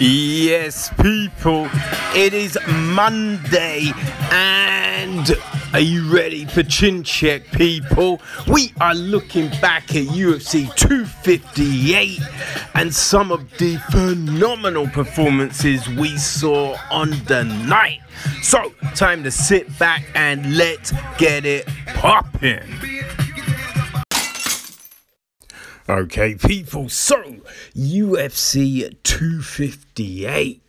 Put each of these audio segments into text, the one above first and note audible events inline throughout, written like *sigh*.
Yes, people, it is Monday, and are you ready for Chin Check, people? We are looking back at UFC 258 and some of the phenomenal performances we saw on the night. So, time to sit back and let's get it poppin'. Okay, people, so UFC 258.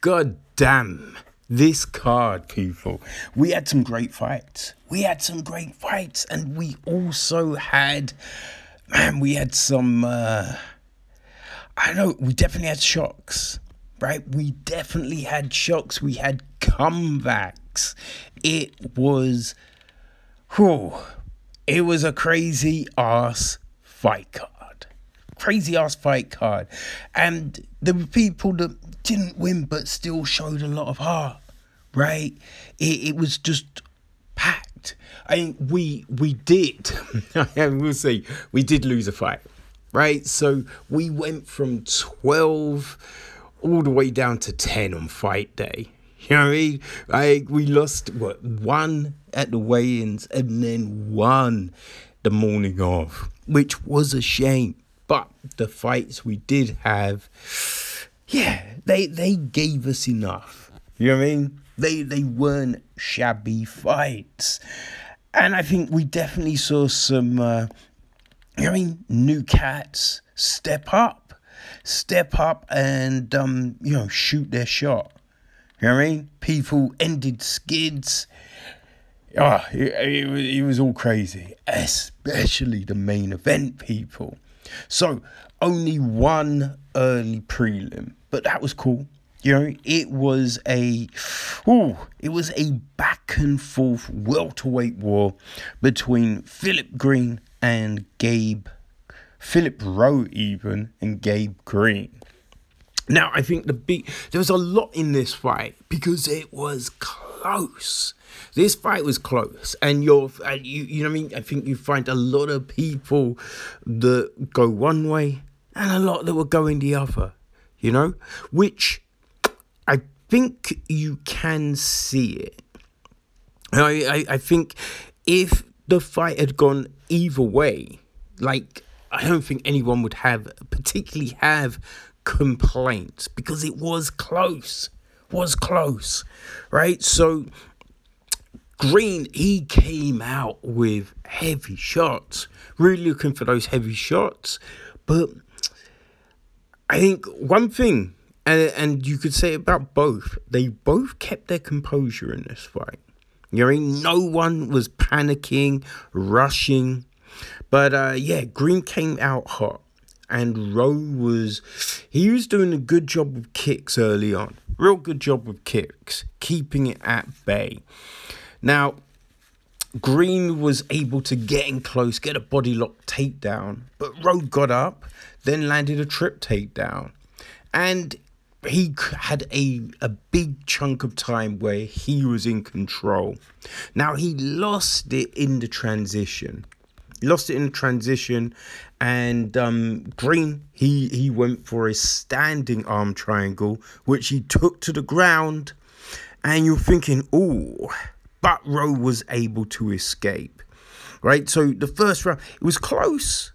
God damn, this card, people. We had some great fights. We had some great fights, and we also had, man, we had some, uh, I don't know, we definitely had shocks, right? We definitely had shocks. We had comebacks. It was, whew, it was a crazy ass fight card. Crazy ass fight card. And there were people that didn't win but still showed a lot of heart. Right? It, it was just packed. I we we did. *laughs* we'll see. We did lose a fight. Right? So we went from 12 all the way down to 10 on fight day. You know what I mean? Like we lost what one at the weigh-ins and then one the morning of, which was a shame. But the fights we did have, yeah, they they gave us enough. You know what I mean? They they weren't shabby fights, and I think we definitely saw some. Uh, you know I mean? New cats step up, step up, and um, you know, shoot their shot. You know what I mean? People ended skids oh, it, it, was all crazy, especially the main event people. So only one early prelim, but that was cool. You know, it was a, ooh, it was a back and forth welterweight war between Philip Green and Gabe, Philip Rowe even, and Gabe Green. Now, I think the beat, there was a lot in this fight because it was close. This fight was close, and you're, you, you know I mean. I think you find a lot of people that go one way, and a lot that were going the other. You know, which I think you can see it. I, I, I think if the fight had gone either way, like I don't think anyone would have particularly have complaints because it was close was close, right? So Green, he came out with heavy shots, really looking for those heavy shots. But I think one thing, and, and you could say about both, they both kept their composure in this fight. You know, no one was panicking, rushing. But uh, yeah, Green came out hot and Rowe was he was doing a good job with kicks early on. Real good job with kicks, keeping it at bay. Now, Green was able to get in close, get a body lock takedown, but Rowe got up, then landed a trip takedown. And he had a, a big chunk of time where he was in control. Now, he lost it in the transition. He lost it in the transition, and um, Green he he went for a standing arm triangle, which he took to the ground, and you're thinking, oh, but Rowe was able to escape, right? So the first round it was close,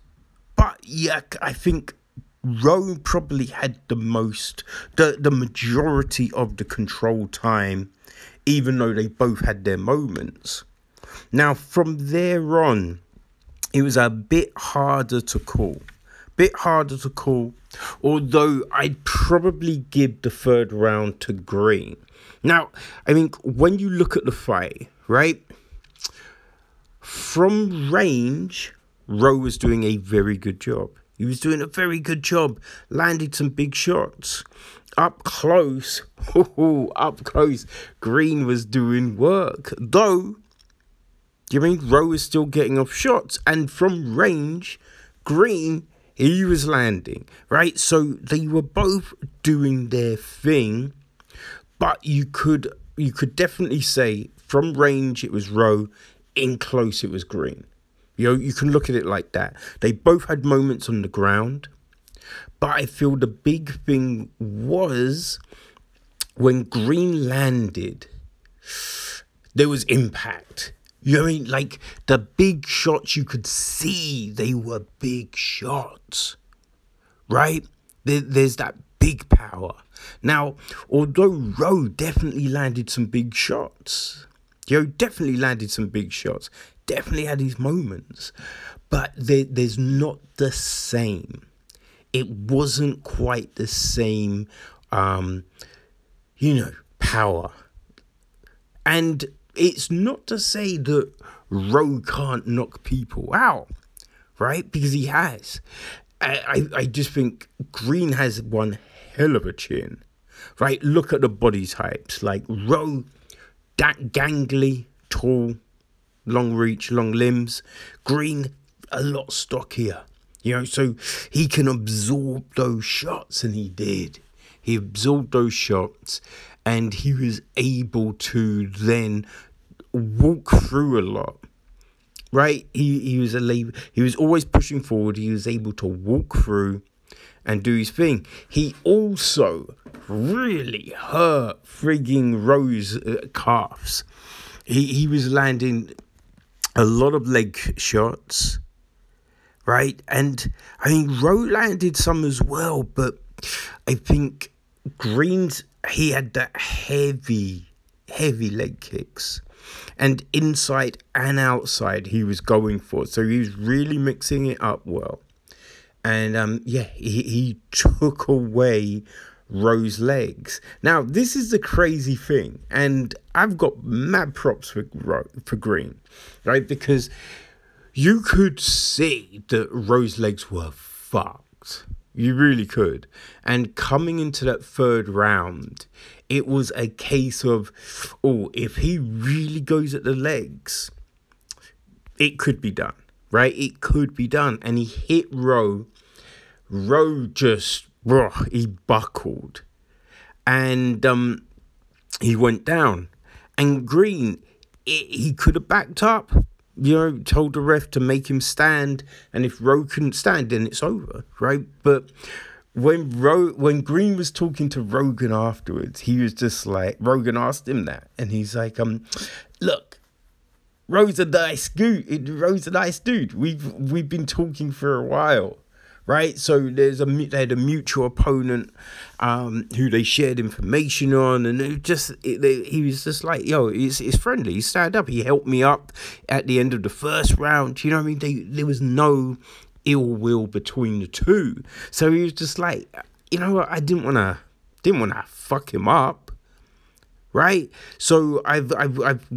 but yeah, I think Rowe probably had the most, the the majority of the control time, even though they both had their moments. Now from there on it was a bit harder to call. Bit harder to call, although I'd probably give the third round to Green. Now, I think when you look at the fight, right, from range, Rowe was doing a very good job. He was doing a very good job, landed some big shots. Up close, *laughs* up close, Green was doing work. Though you mean Rowe is still getting off shots? And from range, Green, he was landing, right? So they were both doing their thing, but you could you could definitely say from range it was Rowe, in close it was Green. You know, you can look at it like that. They both had moments on the ground, But I feel the big thing was when Green landed, there was impact. You mean? Like the big shots you could see, they were big shots, right? There, there's that big power. Now, although Rowe definitely landed some big shots, Yo definitely landed some big shots, definitely had his moments, but there, there's not the same. It wasn't quite the same, um, you know, power. And it's not to say that Rowe can't knock people out, right? Because he has. I, I, I just think Green has one hell of a chin, right? Look at the body types. Like Rowe, that gangly, tall, long reach, long limbs. Green, a lot stockier. You know, so he can absorb those shots, and he did. He absorbed those shots, and he was able to then walk through a lot. Right? He he was a he was always pushing forward. He was able to walk through and do his thing. He also really hurt frigging Rowe's uh, calves. He he was landing a lot of leg shots, right? And I mean Rowe landed some as well, but I think Greens he had that heavy, heavy leg kicks. And inside and outside, he was going for. So he was really mixing it up well. And um, yeah, he, he took away Rowe's legs. Now, this is the crazy thing. And I've got mad props for, for Green, right? Because you could see that Rowe's legs were fucked you really could. And coming into that third round, it was a case of, oh, if he really goes at the legs, it could be done, right? It could be done. And he hit Rowe. Rowe just, bro, he buckled. And um, he went down. And Green, it, he could have backed up you know, told the ref to make him stand, and if Rowe couldn't stand, then it's over, right? But when Ro- when Green was talking to Rogan afterwards, he was just like Rogan asked him that, and he's like, um, look, Rowe's a nice dude. Rowe's a nice dude. We've we've been talking for a while right? So there's a they had a mutual opponent um, who they shared information on, and it just it, they, he was just like, yo, it's it's friendly. He stand up. He helped me up at the end of the first round. You know what I mean? They, there was no ill will between the two. So he was just like, you know what? I didn't want to didn't want to fuck him up right? So I've, I've I've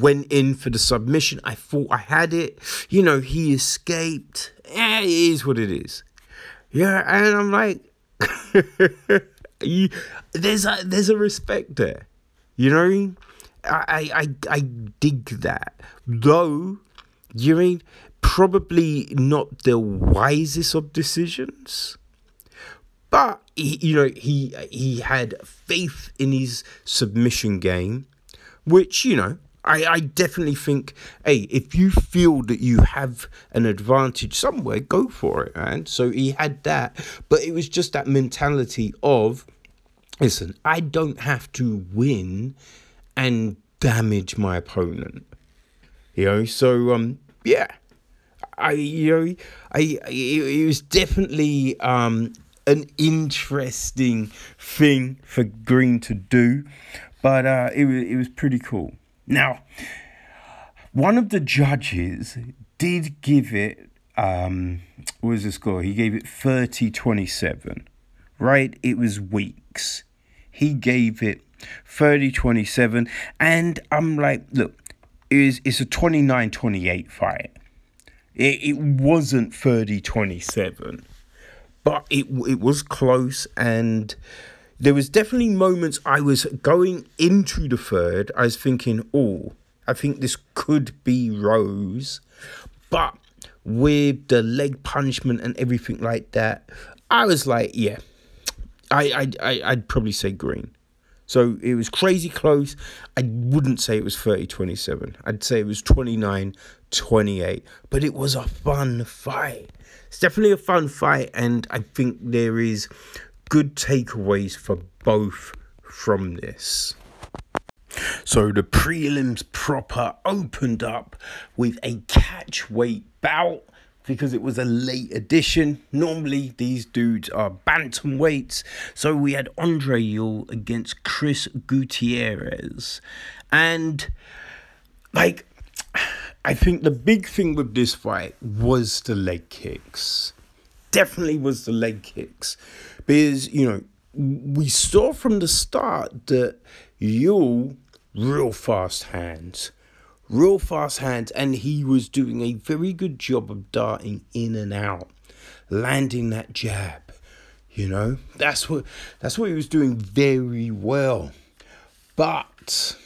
went in for the submission. I thought I had it. You know, he escaped. Eh, it is what it is. Yeah, and I'm like, *laughs* you, there's a there's a respect there, you know. I I I dig that, though. You mean probably not the wisest of decisions, but he, you know he he had faith in his submission game, which you know I, I definitely think, hey, if you feel that you have an advantage somewhere, go for it, man. So he had that, but it was just that mentality of, listen, I don't have to win and damage my opponent. You know, so um, yeah, I you know, I, I it, was definitely um an interesting thing for Green to do, but uh, it was it was pretty cool. Now, one of the judges did give it, um, what was the score? He gave it 30 27, right? It was weeks. He gave it 30 27, and I'm like, look, is, it's a 29 28 fight. It, it wasn't 30 27, but it, it was close and there was definitely moments I was going into the third. I was thinking, oh, I think this could be Rowe's. but with the leg punishment and everything like that, I was like, yeah, I I, I I'd probably say green. So it was crazy close. I wouldn't say it was 30 27. I'd say it was 29 28. But it was a fun fight. It's definitely a fun fight, and I think there is good takeaways for both from this. So the prelims proper opened up with a catch weight bout because it was a late edition. Normally these dudes are bantamweights. So we had Andre Ewell against Chris Gutierrez. And like I think the big thing with this fight was the leg kicks. Definitely was the leg kicks. Because, you know, we saw from the start that you real fast hands, real fast hands, and he was doing a very good job of darting in and out, landing that jab. You know, that's what that's what he was doing very well. But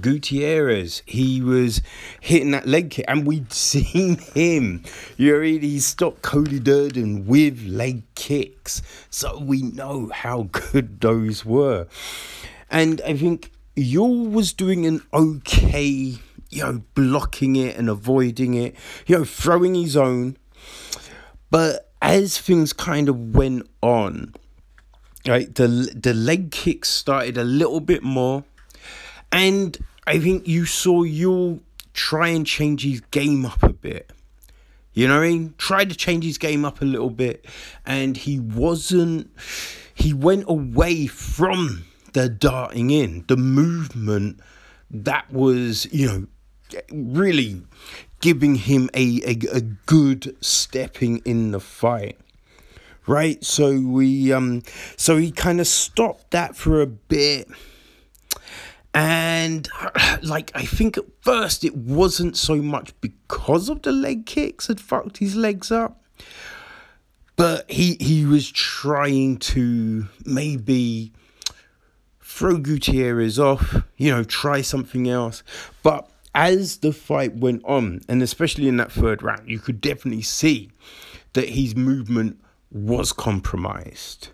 Gutierrez, he was hitting that leg kick, and we'd *laughs* seen him. You he stopped Cody Durden with leg kicks, so we know how *laughs* good those were. And I think Ewell was doing an okay, you know, blocking it and avoiding it, you know, throwing his own. But as things kind of went on, right, the the leg kicks started a little bit more, and I think you saw Ewell try and change his game up a bit. You know what I mean? Tried to change his game up a little bit, and he wasn't. He went away from the darting in, the movement that was, you know, really giving him a, a, a good stepping in the fight right so we um so he kind of stopped that for a bit and *clears throat* like i think at first it wasn't so much because of the leg kicks had fucked his legs up but he he was trying to maybe throw Gutierrez off, you know, try something else. But as the fight went on, and especially in that third round, you could definitely see that his movement was compromised.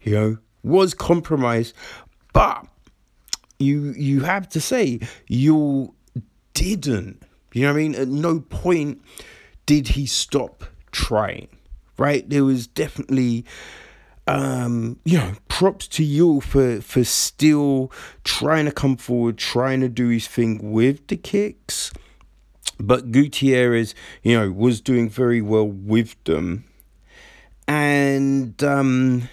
You know, was compromised, but you you have to say you didn't. You know what I mean? At no point did he stop trying. Right? There was definitely um, you know, props to you for for still trying to come forward, trying to do his thing with the kicks. But Gutierrez, you know, was doing very well with them. And um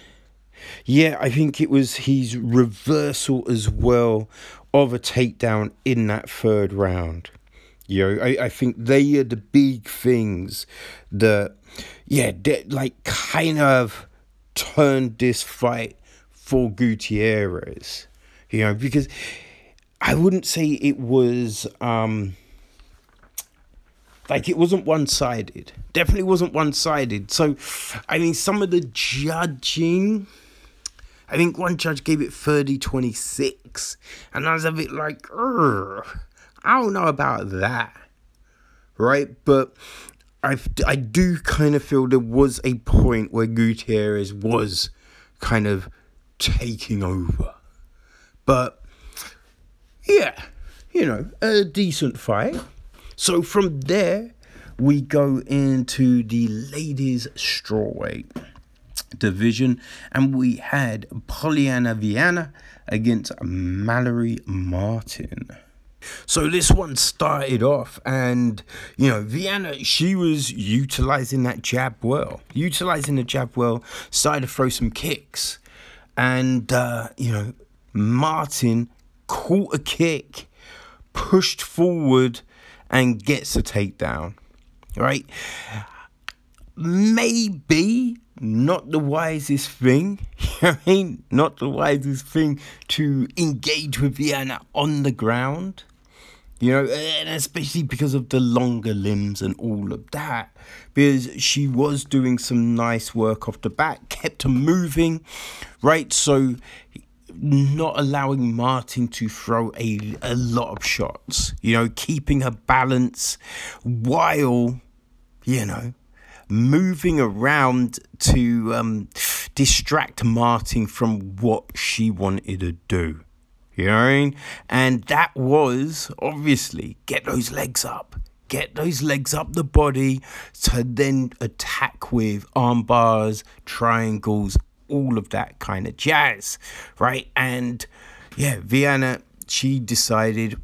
yeah, I think it was his reversal as well of a takedown in that third round. You know, I, I think they are the big things that, yeah, that like kind of turned this fight for Gutierrez. You know, because I wouldn't say it was um like it wasn't one sided. Definitely wasn't one sided. So I mean some of the judging I think one judge gave it 30 26. And I was a bit like, I don't know about that. Right? But I, I do kind of feel there was a point where Gutierrez was kind of taking over. But yeah, you know, a decent fight. So from there, we go into the ladies' strawweight division, and we had Polyana Viana against Mallory Martin. So this one started off, and you know, Viana, she was utilizing that jab well, utilizing the jab well, started to throw some kicks, and uh, you know, Martin caught a kick, pushed forward, and gets a takedown. Right? Maybe not the wisest thing. *laughs* I mean, not the wisest thing to engage with Viana on the ground. You know, and especially because of the longer limbs and all of that. Because she was doing some nice work off the back, *laughs* kept her moving, right? So, not allowing Martin to throw a, a lot of shots, you know, keeping her balance while, you know, moving around to um, distract Martin from what she wanted to do. You know what I mean? And that was obviously get those legs up, get those legs up the body to then attack with arm bars, triangles, all of that kind of jazz, right? And yeah, Viana, she decided,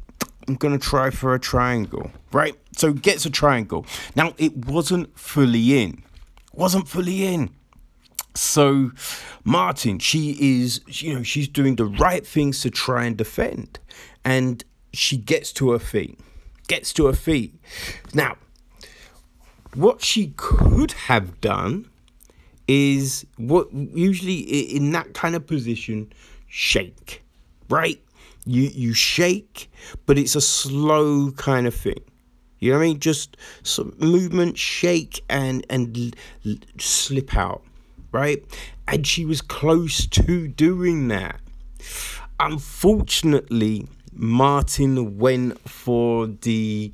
I'm going to try for a triangle, right? So gets a triangle. Now, it wasn't fully in. Wasn't fully in. So, Martin, she is, you know, she's doing the right things to try and defend. And she gets to her feet. Gets to her feet. Now, what she could have done is what usually in that kind of position, shake, right? You you shake, but it's a slow kind of thing. You know what I mean? Just some movement, shake, and and l- slip out right? And she was close to doing that. Unfortunately, Martin went for the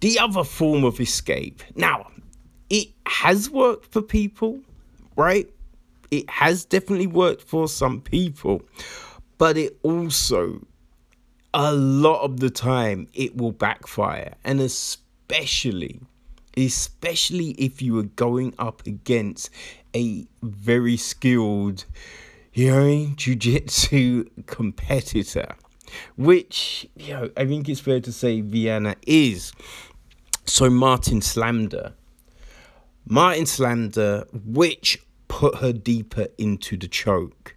the other form of escape. Now, it has worked for people, right? It has definitely worked for some people, but it also a lot of the time it will backfire and especially especially especially if you are going up against a very skilled, you know, jiu-jitsu competitor, which, you know, I think it's fair to say Viana is. So Martin slammed her. Martin slammed her, which put her deeper into the choke,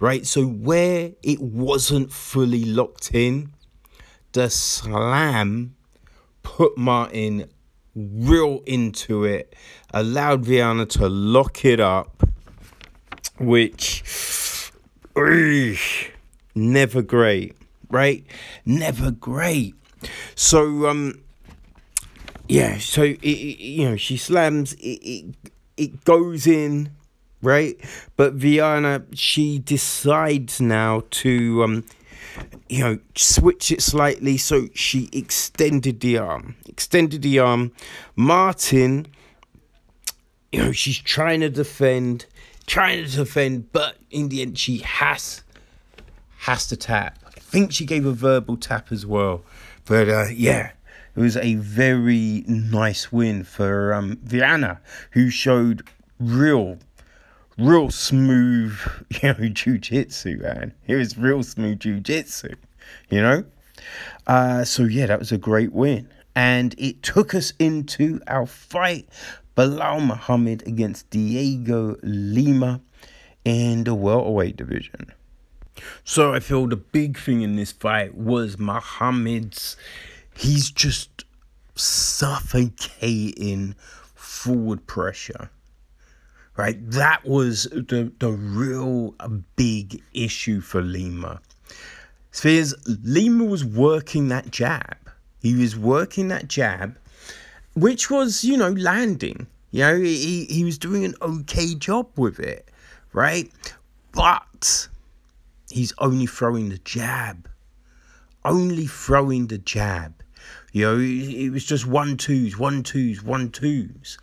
right? So where it wasn't fully locked in, the slam put Martin real into it, allowed Viana to lock it up, which never great, right? Never great. So um yeah, so it, it, you know she slams it, it it goes in right, but Viana she decides now to um you know, switch it slightly. So she extended the arm, extended the arm. Martin, you know, she's trying to defend, trying to defend, but in the end, she has has to tap. I think she gave a verbal tap as well. But uh, yeah, it was a very nice win for um, Viana, who showed real real smooth, *laughs* you know, jujitsu, man. It was real smooth jujitsu, you know? Uh, so, yeah, that was a great win. And it took us into our fight Belal Muhammad against Dhiego Lima in the welterweight division. So I feel the big thing in this fight was Muhammad's. He's just suffocating forward pressure right? That was the, the real big issue for Lima. Spheres, Lima was working that jab. He was working that jab, which was, you know, landing. You know, he, he was doing an okay job with it, right? But he's only throwing the jab. Only throwing the jab. You know, it was just one twos, one twos, one twos.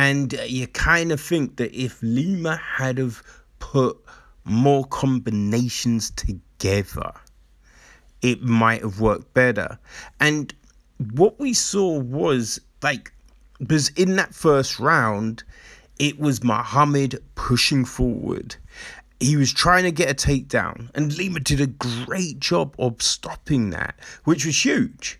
And you kind of think that if Lima had have put more combinations together, it might have worked better. And what we saw was like, because in that first round, it was Muhammad pushing forward. He was trying to get a takedown, and Lima did a great job of stopping that, which was huge.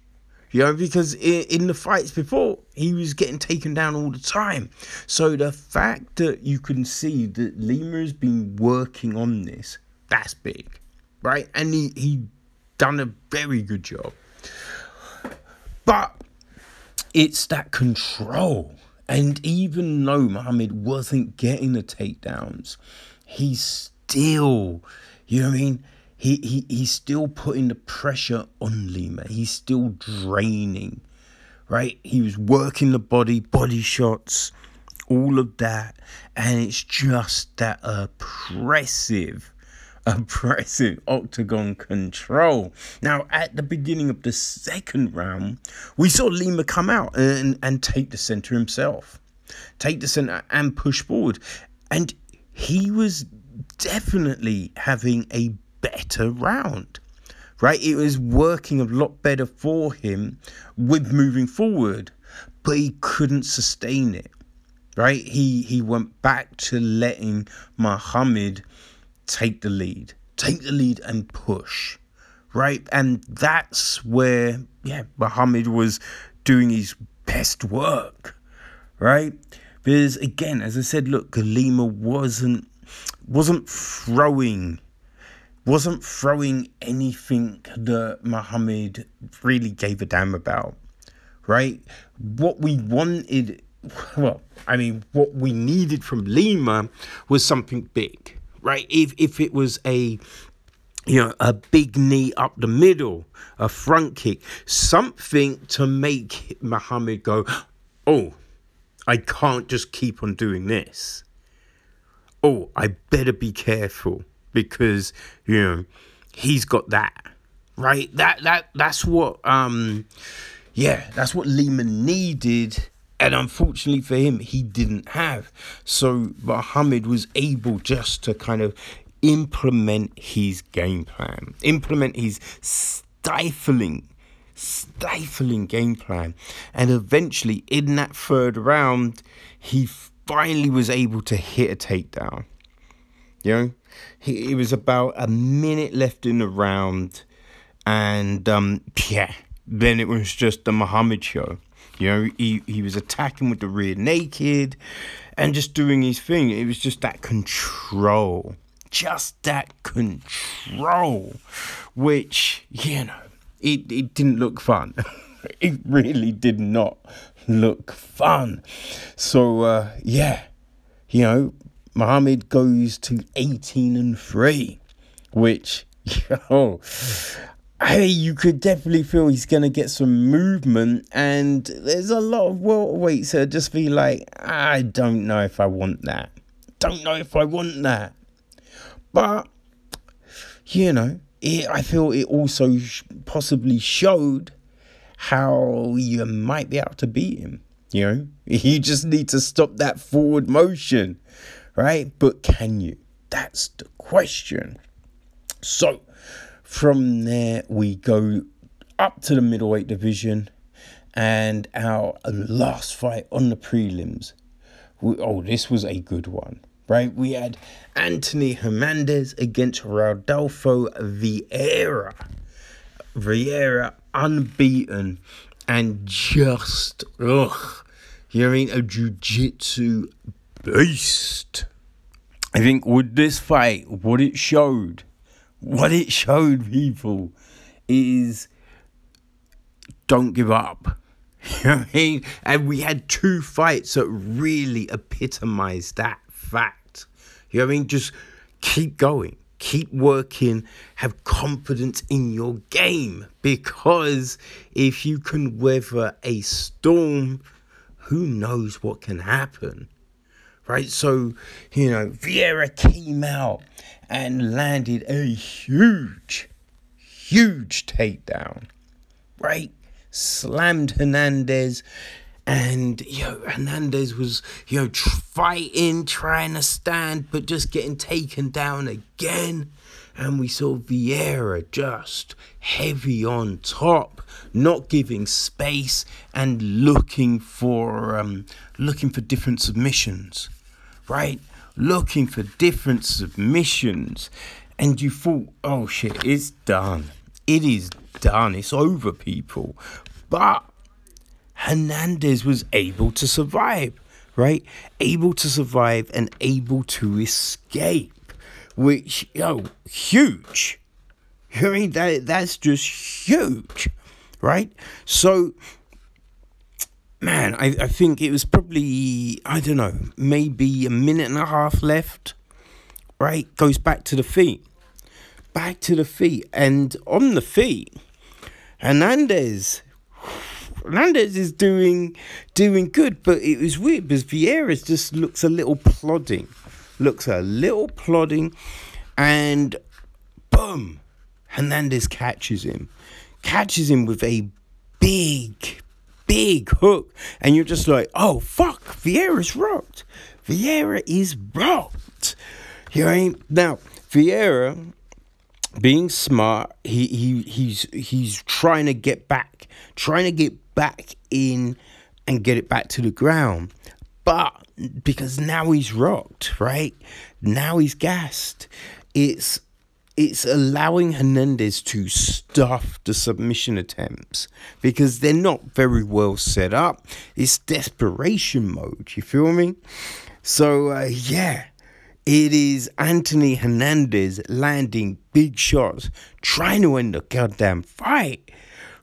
You know, because in the fights before, he was getting taken down all the time. So the fact that you can see that Lima has been working on this, that's big, right? And he, he done a very good job. But it's that control. And even though Muhammad wasn't getting the takedowns, he's still, you know what I mean? He, he he's still putting the pressure on Lima. He's still draining, right? He was working the body, body shots, all of that, and it's just that oppressive, *laughs* oppressive octagon control. Now, at the beginning of the second round, we saw Lima come out and and take the center himself, take the center and push forward, and he was definitely having a better round. Right? It was working a lot better for him with moving forward. but he couldn't sustain it. Right? He he went back to letting Muhammad take the lead, take the lead and push. Right? And that's where yeah, Muhammad was doing his best work. Right? Because again, as I said, look, Golema wasn't wasn't throwing wasn't throwing anything that Muhammad really gave a damn about, right? What we wanted, well, I mean, what we needed from Lima was something big, right? If if it was a you know, a big knee up the middle, a front kick, something to make Muhammad go, oh, I can't just keep on doing this. Oh, I better be careful because you know he's got that right? That that that's what um yeah that's what Lima needed. And unfortunately for him he didn't have. So muhammad was able just to kind of implement his game plan implement his stifling stifling game plan. And eventually in that third round he finally was able to hit a takedown. You know he, it was about a minute left in the round, and um, yeah, then it was just the Muhammad show. You know, he, he was attacking with the rear naked and just doing his thing. It was just that control. Just that control. Which, you know, it, it didn't look fun. *laughs* it really did not look fun. So, uh, yeah, you know, Muhammad goes to 18 and 3, which, *laughs* yo, hey, you could definitely feel he's going to get some movement. And there's a lot of welterweights that just be like, I don't know if I want that. Don't know if I want that. But, you know, it, I feel it also possibly showed how you might be able to beat him. You know, *laughs* you just need to stop that forward motion right? But can you? That's the question. So from there, we go up to the middleweight division and our last fight on the prelims. We, oh, this was a good one, right? We had Anthony Hernandez against Rodolfo Vieira. Vieira unbeaten and just, ugh, you mean a jiu jitsu beast. I think with this fight, what it showed, what it showed people is don't give up. *laughs* You know what I mean? And we had two fights that really epitomized that fact. You know what I mean? Just keep going, keep working, have confidence in your game. Because if you can weather a storm, who knows what can happen? Right? So, you know, Vieira came out and landed a huge, huge takedown, right? Slammed Hernandez. And you know, Hernandez was you know fighting, trying to stand, but just getting taken down again. And we saw Vieira just heavy on top, not giving space and looking for um, looking for different submissions right? Looking for different submissions. And you thought, oh shit, it's done. It is done. It's over, people. But Hernandez was able to survive, right? Able to survive and able to escape, which, yo, huge. I mean, that, that's just huge, right? So, man, I, I think it was probably, I don't know, maybe a minute and a half left, right? Goes back to the feet. Back to the feet. And on the feet, Hernandez. Hernandez is doing doing good, but it was weird because Vieira just looks a little plodding. Looks a little plodding, and boom, Hernandez catches him. Catches him with a big, big hook, and you're just like, oh fuck, Vieira's rocked. Vieira is rocked. You ain't now Vieira being smart, he, he he's he's trying to get back, trying to get back in and get it back to the ground. But because now he's rocked, right? Now he's gassed. It's it's allowing Hernandez to stuff the submission attempts because they're not very well set up. It's desperation mode, you feel me? So, uh, yeah, it is Anthony Hernandez landing big shots, trying to end the goddamn fight.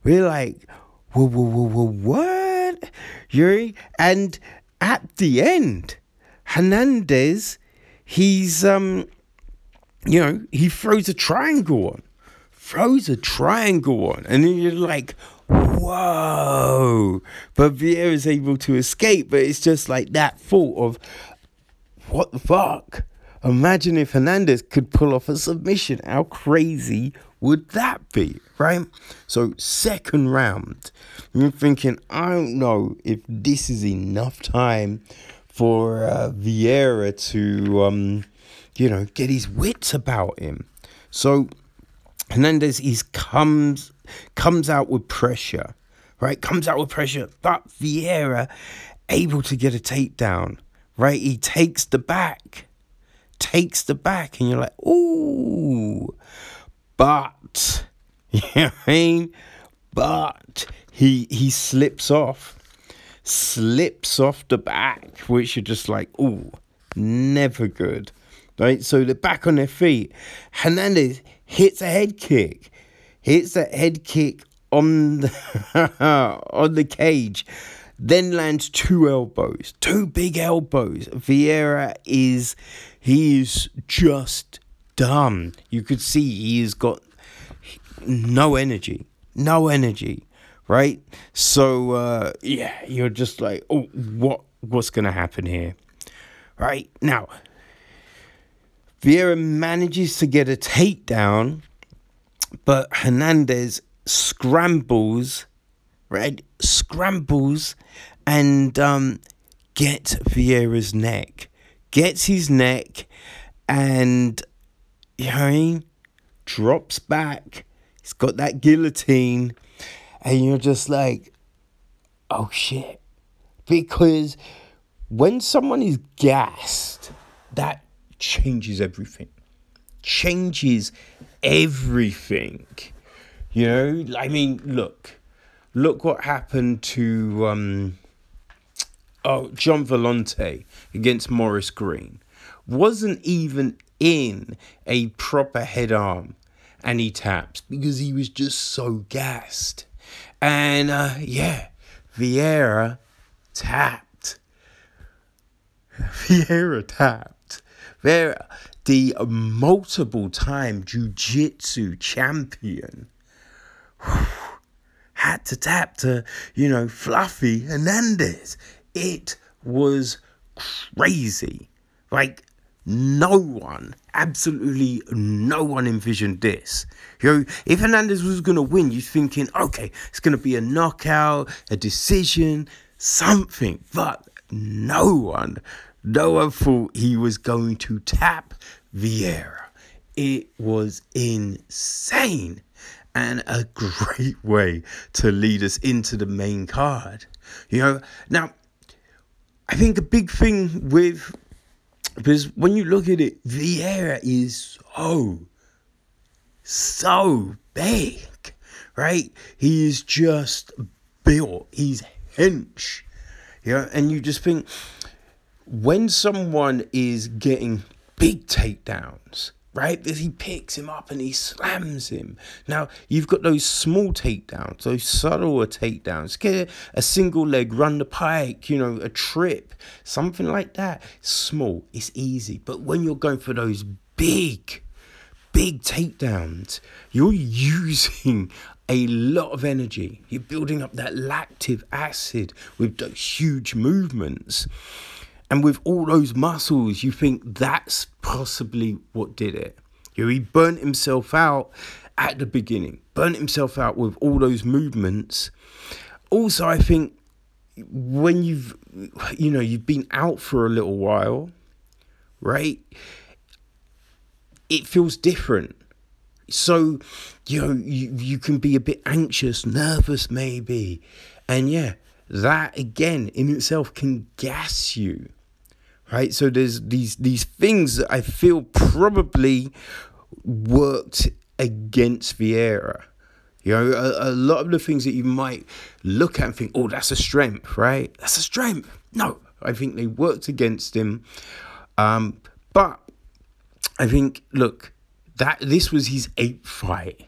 We're like, whoa, whoa, whoa, whoa, what? Yuri? And at the end, Hernandez, he's um you know, he throws a triangle on, throws a triangle on, and then you're like, whoa. But Vieira is able to escape, but it's just like that thought of, what the fuck? Imagine if Hernandez could pull off a submission. How crazy would that be, right? So, second round, you're thinking, I don't know if this is enough time for uh, Vieira to. Um, you know, get his wits about him. So Hernandez is comes comes out with pressure, right? Comes out with pressure, but Vieira able to get a takedown, right? He takes the back, takes the back, and you're like, ooh, but *laughs* you know what I mean? But he he slips off, slips off the back, which you're just like, ooh, never good right? So they're back on their feet. Hernandez hits a head kick, hits a head kick on the *laughs* on the cage, then lands two elbows, two big elbows. Vieira is he is just done. You could see he has got no energy, no energy, right? So uh, yeah, you're just like, oh, what what's gonna happen here, right now? Vieira manages to get a takedown, but Hernandez scrambles, right? Scrambles and um, gets Vieira's neck. Gets his neck and, you know mean? Drops back. He's got that guillotine. And you're just like, oh shit. Because when someone is gassed, that changes everything. Changes everything. You know, I mean, look, look what happened to um, oh Gian Villante against Maurice Greene. Wasn't even in a proper head arm, and he taps because he was just so gassed. And uh, yeah, Vieira tapped. *laughs* Vieira tapped. They're the multiple time jiu-jitsu champion had to tap to, you know, Fluffy Hernandez. It was crazy. Like, no one, absolutely no one envisioned this. You know, if Hernandez was going to win, you're thinking, okay, it's going to be a knockout, a decision, something. But no one no one thought he was going to tap Vieira. It was insane and a great way to lead us into the main card. You know, now I think the big thing with because when you look at it, Vieira is so so big, right? He is just built. He's hench. You know, and you just think when someone is getting big takedowns, right? He picks him up and he slams him. Now, you've got those small takedowns, those subtler takedowns. Get a single leg, run the pike, you know, a trip, something like that. Small, it's easy. But when you're going for those big, big takedowns, you're using a lot of energy. You're building up that lactic acid with those huge movements. And with all those muscles, you think that's possibly what did it. He burnt himself out at the beginning, burnt himself out with all those movements. Also, I think when you've, you know, you've been out for a little while, right? It feels different. So, you know, you, you can be a bit anxious, nervous maybe. And yeah, that again in itself can gas you. Right? So there's these these things that I feel probably worked against Vieira. You know, a, a, lot of the things that you might look at and think, oh, that's a strength, right? That's a strength. No, I think they worked against him. Um, but I think, look, that this was his eighth fight,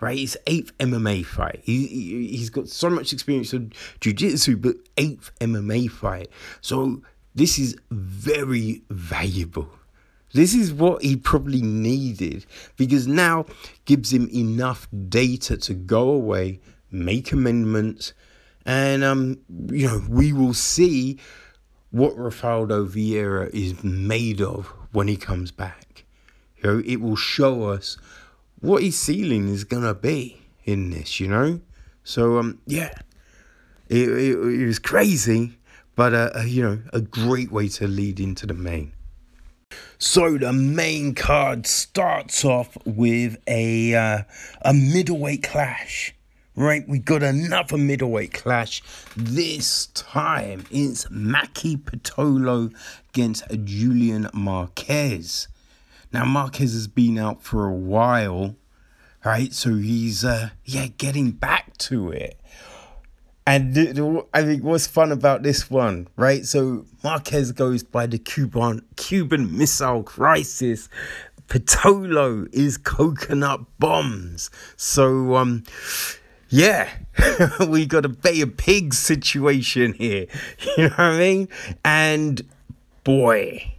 right? His eighth MMA fight. He, he he's got so much experience of jiu-jitsu, but eighth MMA fight. So this is very valuable. This is what he probably needed because now gives him enough data to go away, make amendments, and um, you know, we will see what Rodolfo Vieira is made of when he comes back. You know, it will show us what his ceiling is gonna be in this, you know? So um yeah. It, it, it was crazy, but you know, a great way to lead into the main. So the main card starts off with a uh, a middleweight clash. Right, we got another middleweight clash. This time it's Maki Pitolo against Julian Marquez. Now Marquez has been out for a while, right? So he's uh yeah getting back to it. And I think what's fun about this one, right? So Marquez goes by the Cuban Cuban Missile Crisis. Pitolo is coconut bombs. So um yeah, *laughs* we got a Bay of Pigs situation here. *laughs* You know what I mean? And boy,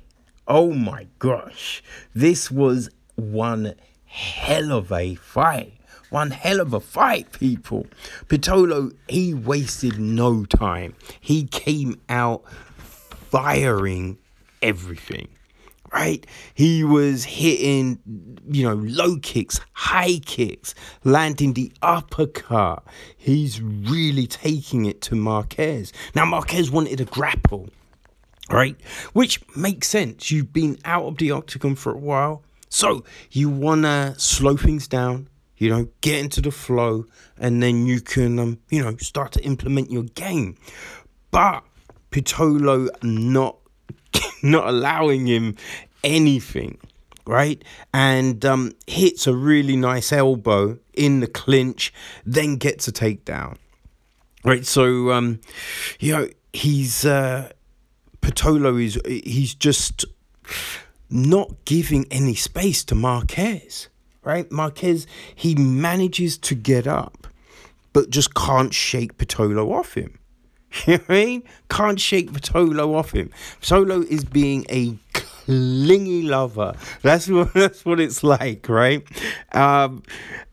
oh my gosh, this was one hell of a fight. One hell of a fight, people. Pitolo, he wasted no time. He came out firing everything right? He was hitting, you know, low kicks, high kicks, landing the uppercut. He's really taking it to Marquez. Now, Marquez wanted a grapple, right? Which makes sense. You've been out of the octagon for a while. So you want to slow things down, you know, get into the flow, and then you can, um, you know, start to implement your game. But Pitolo not *laughs* not allowing him anything, right? And um, hits a really nice elbow in the clinch, then gets a takedown, right? So, um, you know, he's uh, Pitolo is he's just not giving any space to Marquez right? Marquez, he manages to get up, but just can't shake Pitolo off him. *laughs* You know what I mean? Can't shake Pitolo off him. Solo is being a clingy lover. That's *laughs* what that's what it's like, right? Um,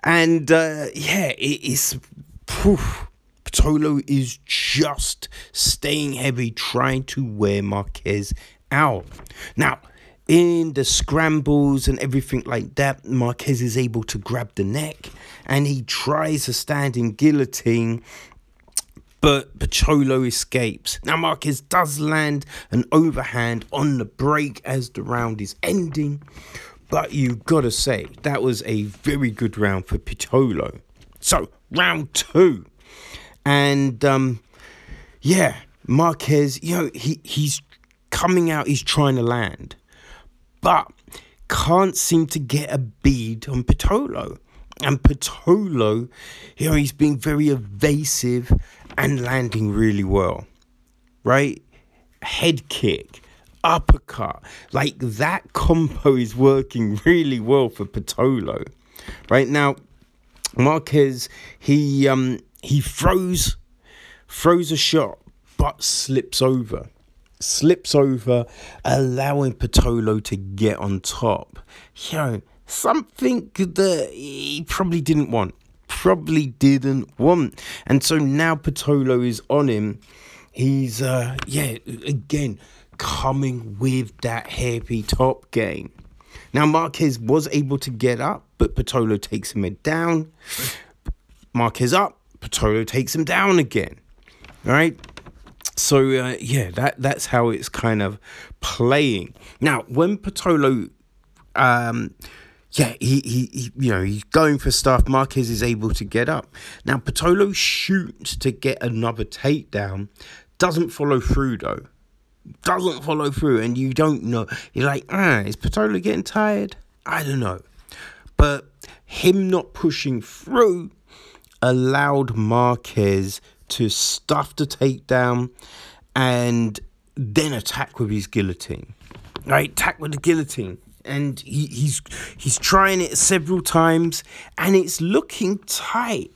and uh, yeah, it is. Poof, Pitolo is just staying heavy, trying to wear Marquez out. Now, in the scrambles and everything like that, Marquez is able to grab the neck and he tries a standing guillotine. But Pitolo escapes. Now, Marquez does land an overhand on the break as the round is ending. But you've gotta say, that was a very good round for Pitolo. So, round two. And um, yeah, Marquez, you know, he, he's coming out, he's trying to land but can't seem to get a bead on Pitolo. And Pitolo, you know, he's being very evasive and landing really well, right? Head kick, uppercut, like that combo is working *laughs* really well for Pitolo, right? Now, Marquez, he um he throws throws a shot but slips over slips over, allowing Pitolo to get on top. You know, something that he probably didn't want. Probably didn't want. And so now Pitolo is on him. He's, uh, yeah, again, coming with that happy top game. Now, Marquez was able to get up, but Pitolo takes him down. Marquez up, Pitolo takes him down again. All right so uh, yeah, that that's how it's kind of playing. Now, when Pitolo, um, yeah, he, he, he, you know, he's going for stuff. Marquez is able to get up. Now, Pitolo shoots to get another takedown. Doesn't follow through, though. Doesn't follow through. And you don't know. You're like, ah, is Pitolo getting tired? I don't know. But him not pushing through allowed Marquez to stuff the takedown and then attack with his guillotine. Right, attack with the guillotine. And he, he's he's trying it several times and it's looking tight.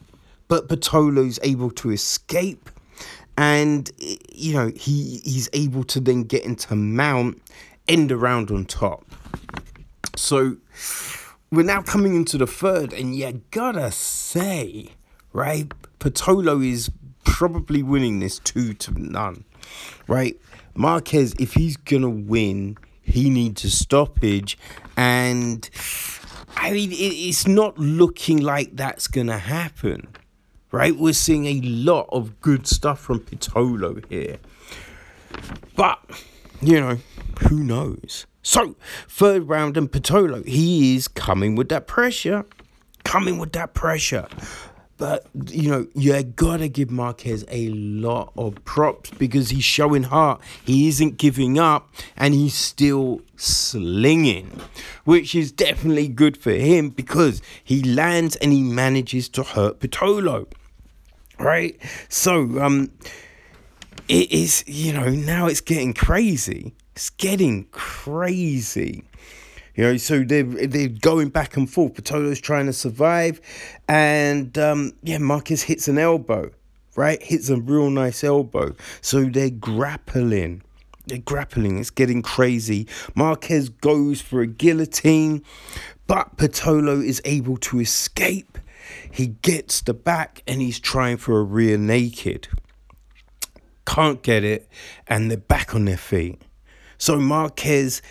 But Pitolo's able to escape and you know he he's able to then get into mount end around on top. So we're now coming into the third and you gotta say right Pitolo is probably winning this two to none right Marquez if he's gonna win he needs a stoppage. And I mean, it's not looking like that's to happen, right? We're seeing a lot of good stuff from Pitolo here. But, you know, who knows? So, third round and Pitolo, he is coming with that pressure. Coming with that pressure. But you know, you gotta give Marquez a lot of props because he's showing heart. He isn't giving up, and he's still slinging, which is definitely good for him because he lands and he manages to hurt Pitolo. Right? So, um, it is, you know, now it's getting crazy. It's getting crazy. You know, so they're they're going back and forth. Pitolo's trying to survive, and um, yeah, Marquez hits an elbow, right? Hits a real nice elbow. So they're grappling. They're grappling. It's getting crazy. Marquez goes for a guillotine, but Pitolo is able to escape. He gets the back and he's trying for a rear naked. Can't get it, and they're back on their feet. So Marquez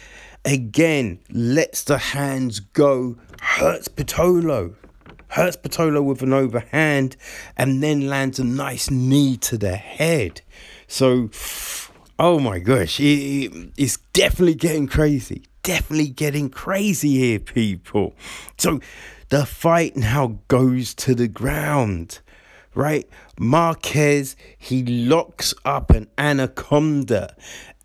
again lets the hands go, hurts Pitolo. Hurts Pitolo with an overhand and then lands a nice knee to the head. So, oh my gosh, it, it's definitely getting crazy. Definitely getting crazy here, people. So, the fight now goes to the ground right? Marquez, he locks up an anaconda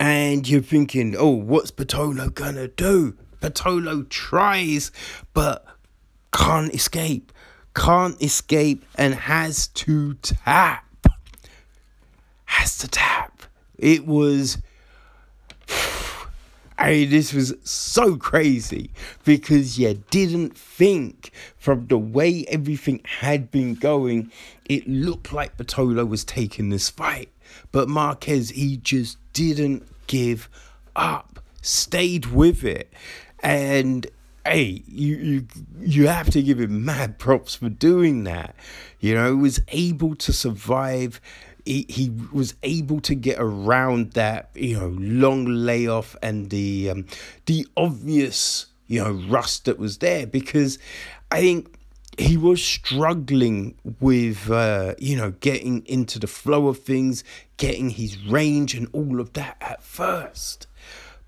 and you're thinking, oh, what's Pitolo gonna do? Pitolo tries, but can't escape. Can't escape and has to tap. Has to tap. It was. *sighs* I mean, this was so crazy because you didn't think from the way everything had been going, it looked like Pitolo was taking this fight. But Marquez, he just didn't give up, stayed with it. And hey, you you you have to give him mad props for doing that. You know, was able to survive. He, he was able to get around that you know long layoff and the um, the obvious you know rust that was there because I think he was struggling with uh, you know getting into the flow of things getting his range and all of that at first.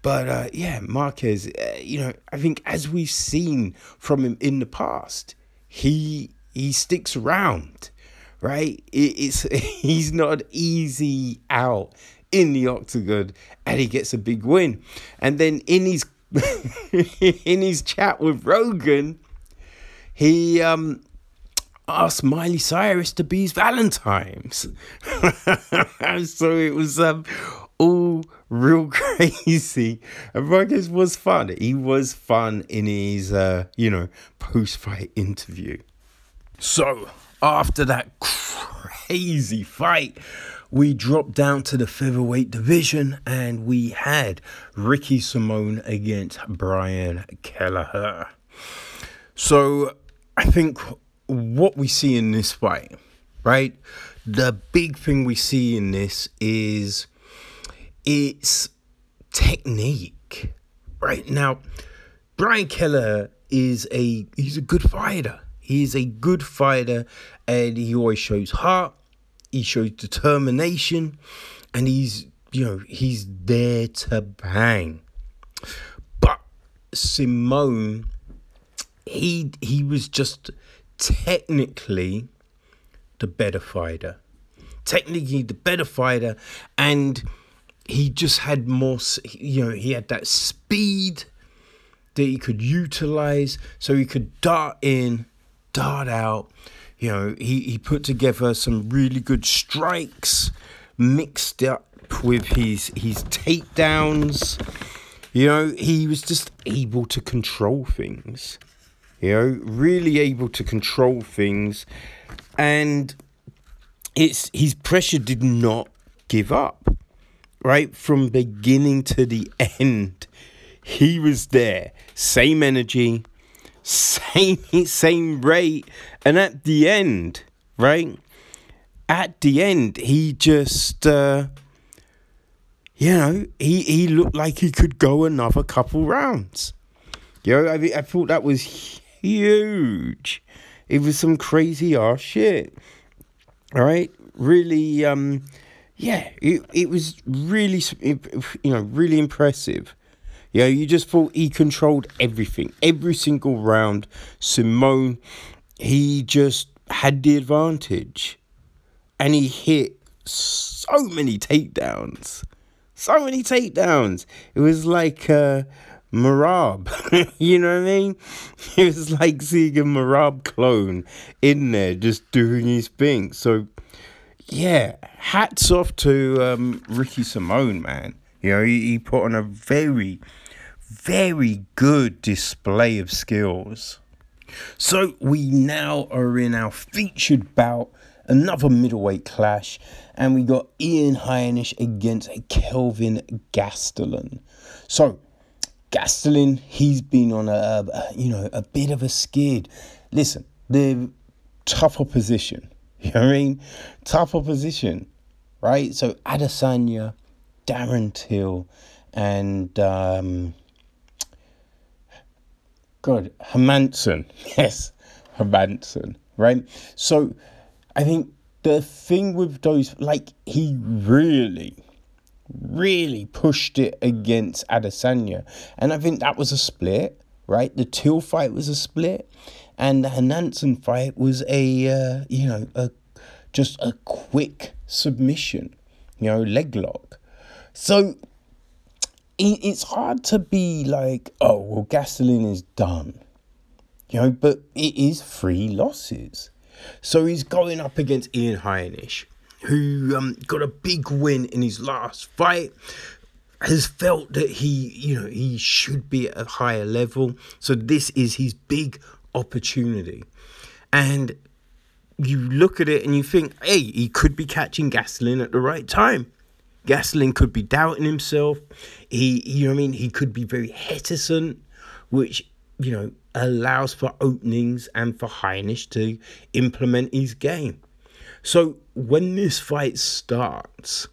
But uh, yeah marquez uh, you know i think as we've seen from him in the past he he sticks around right? It, it's *laughs* he's not easy out in the octagon and he gets a big win. And then in his *laughs* in his chat with rogan he um, asked Miley Cyrus to be his Valentine's. *laughs* so it was um, all real *laughs* crazy. And Marquez was fun. He was fun in his, uh, you know, post fight interview. So after that crazy fight, we dropped down to the featherweight division and we had Ricky Simone against Brian Kelleher. So I think what we see in this fight, right? The big thing we see in this is its technique, right? Now, Brian Kelleher is a he's a good fighter. He's a good fighter and he always shows heart, he shows determination, and he's you know, he's there to bang. But Simone he he was just technically the better fighter. Technically the better fighter and he just had more you know, he had that speed that he could utilize so he could dart in, dart out. You know, he, he put together some really good strikes mixed up with his his takedowns. You know, he was just able to control things. You know, really able to control things, and it's his pressure did not give up. Right from beginning to the end, he was there, same energy, same *laughs* same rate, and at the end, right? At the end, he just. Uh, you know, he, he looked like he could go another couple rounds. You know, I, I thought that was huge. It was some crazy ass shit. All right, really, um, yeah, it, it was really, you know, really impressive. Know, you just thought he controlled everything, every single round. Simone, he just had the advantage, and he hit so many takedowns so many takedowns. It was like uh, Merab. *laughs* you know what I mean? *laughs* It was like seeing a Merab clone in there just doing his thing. So, yeah, hats off to um, Ricky Simone, man. You know, he, he put on a very, very good display of skills. So, we now are in our featured bout another middleweight clash, and we got Ian Heinisch against Kelvin Gastelum. So, Gastelum, he's been on a, a, you know a bit of a skid. Listen, the tough opposition. *laughs* You know what I mean? Tough opposition, right? So Adesanya, Darren Till, and um, God, Hermansson. *laughs* Yes, Hermansson. Right. So I think the thing with those, like, he really, really pushed it against Adesanya. And I think that was a split, right? The Till fight was a split. And the Hermansson fight was a, uh, you know, a just a quick submission, you know, leg lock. So it's hard to be like, oh, well, Gasoline is done, you know, but it is three losses. So he's going up against Ian Heinisch, who um, got a big win in his last fight. Has felt that he, you know, he should be at a higher level. So this is his big opportunity. And you look at it and you think, hey, he could be catching Gastelum at the right time. Gastelum could be doubting himself. He, you know I mean? He could be very hesitant, which, you know, allows for openings and for Heinisch to implement his game. So when this fight starts,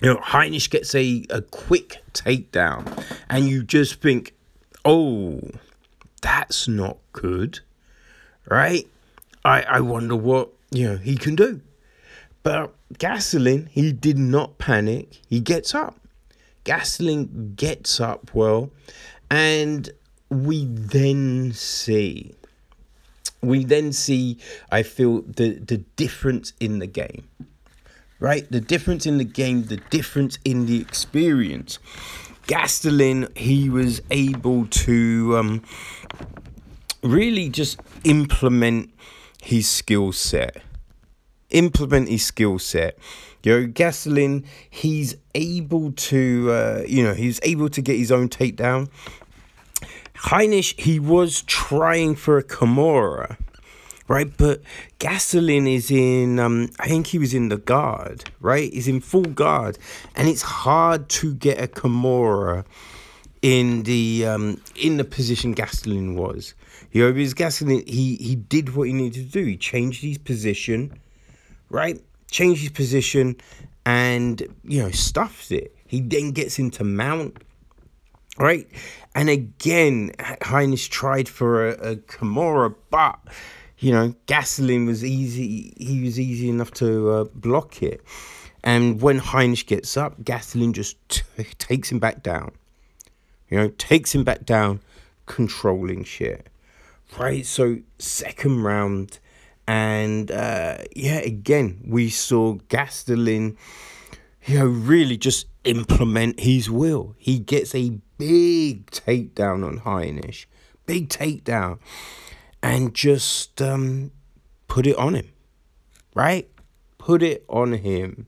you know, Heinisch gets a, a quick takedown, and you just think, oh, that's not good, right? I, I wonder what, you know, he can do. But Gastelum, he did not panic. He gets up. Gastelum gets up well, and we then see we then see i feel the the difference in the game right? The difference in the game the difference in the experience. Gastelum he was able to um, really just implement his skill set. Implement his skill set. You know, he's able to, uh, you know, he's able to get his own takedown. Heinisch, he was trying for a Kimura, right? But Gastelum is in, um, I think he was in the guard, right? He's in full guard. And it's hard to get a Kimura in the um, in the position Gastelum was. You know, because Gastelum, he, he did what he needed to do. He changed his position, right? Changed his position and, you know, stuffed it. He then gets into mount right? And again, Heinisch tried for a, a Kimura, but you know, Gastelum was easy. He was easy enough to uh, block it. And when Heinisch gets up, Gastelum just t- takes him back down. You know, takes him back down, controlling shit. right? So, second round, and uh, yeah, again, we saw Gastelum, you know, really just implement his will. He gets a big takedown on Heinisch, big takedown, and just um, put it on him, right? Put it on him.